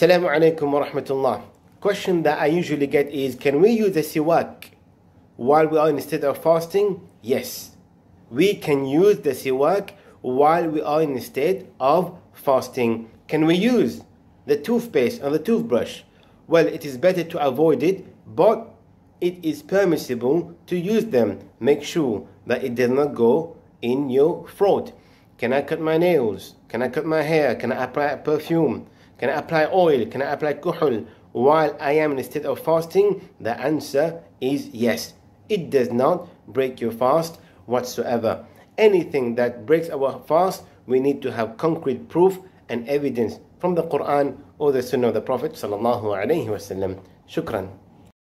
Assalamu alaikum wa rahmatullah. Question that I usually get is Can we use a siwak while we are in a state of fasting? Yes. We can use the siwak while we are in a state of fasting. Can we use the toothpaste or the toothbrush? Well, it is better to avoid it, but it is permissible to use them. Make sure that it does not go in your throat. Can I cut my nails? Can I cut my hair? Can I apply perfume? Can I apply oil? Can I apply kuhul while I am in a state of fasting? The answer is yes. It does not break your fast whatsoever. Anything that breaks our fast, we need to have concrete proof and evidence from the Quran or the Sunnah of the Prophet. Shukran.